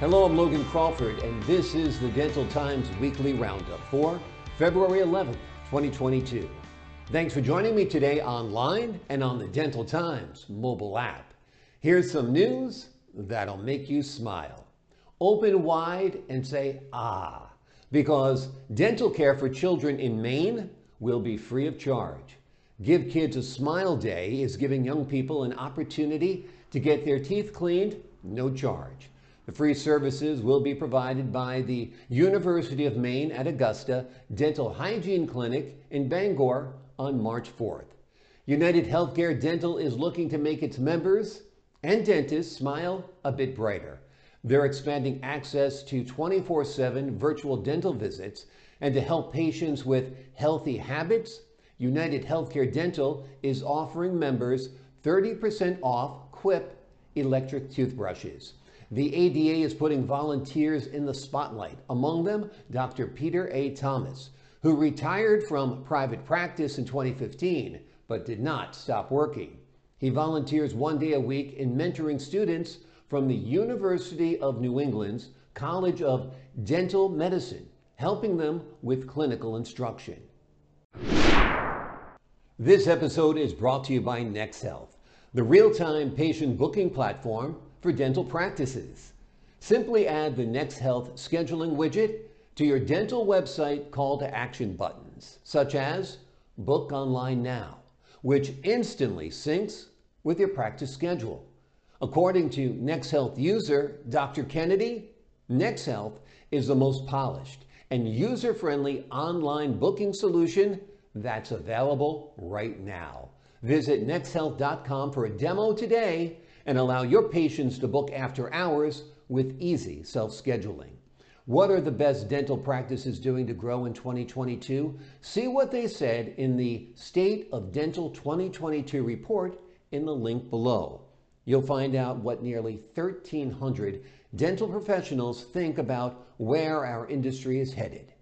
Hello, I'm Logan Crawford, and this is the Dental Times Weekly Roundup for February 11th, 2022. Thanks for joining me today online and on the Dental Times mobile app. Here's some news that'll make you smile. Open wide and say, ah, because dental care for children in Maine will be free of charge. Give Kids a Smile Day is giving young people an opportunity to get their teeth cleaned, no charge. The free services will be provided by the University of Maine at Augusta Dental Hygiene Clinic in Bangor on March 4th. United Healthcare Dental is looking to make its members and dentists smile a bit brighter. They're expanding access to 24 7 virtual dental visits and to help patients with healthy habits. United Healthcare Dental is offering members 30% off Quip electric toothbrushes. The ADA is putting volunteers in the spotlight, among them Dr. Peter A. Thomas, who retired from private practice in 2015 but did not stop working. He volunteers one day a week in mentoring students from the University of New England's College of Dental Medicine, helping them with clinical instruction. This episode is brought to you by NexHealth, the real time patient booking platform for dental practices. Simply add the NexHealth scheduling widget to your dental website call to action buttons, such as Book Online Now, which instantly syncs with your practice schedule. According to NexHealth user Dr. Kennedy, NexHealth is the most polished and user friendly online booking solution that's available right now. Visit nexhealth.com for a demo today and allow your patients to book after hours with easy self scheduling. What are the best dental practices doing to grow in 2022? See what they said in the State of Dental 2022 report in the link below. You'll find out what nearly 1,300 dental professionals think about where our industry is headed.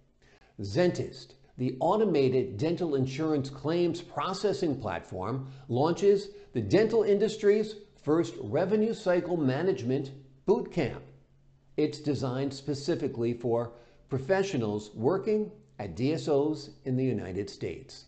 Zentist, the automated dental insurance claims processing platform, launches the dental industry's first revenue cycle management boot camp. It's designed specifically for professionals working at DSOs in the United States.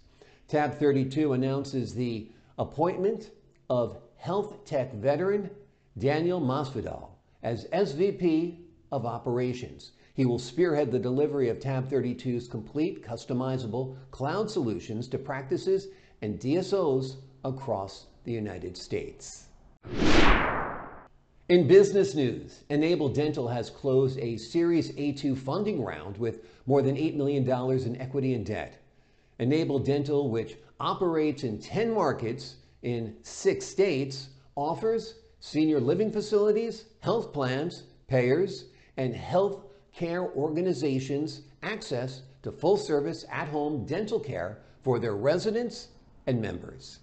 Tab32 announces the appointment of health tech veteran Daniel Masvidal as SVP of Operations. He will spearhead the delivery of Tab32's complete customizable cloud solutions to practices and DSOs across the United States. In business news, Enable Dental has closed a Series A2 funding round with more than $8 million in equity and debt. Enable Dental, which operates in 10 markets in six states, offers senior living facilities, health plans, payers, and health care organizations access to full service at home dental care for their residents and members.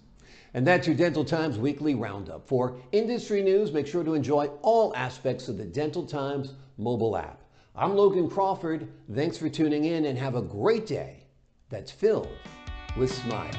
And that's your Dental Times weekly roundup. For industry news, make sure to enjoy all aspects of the Dental Times mobile app. I'm Logan Crawford. Thanks for tuning in and have a great day that's filled with smiles.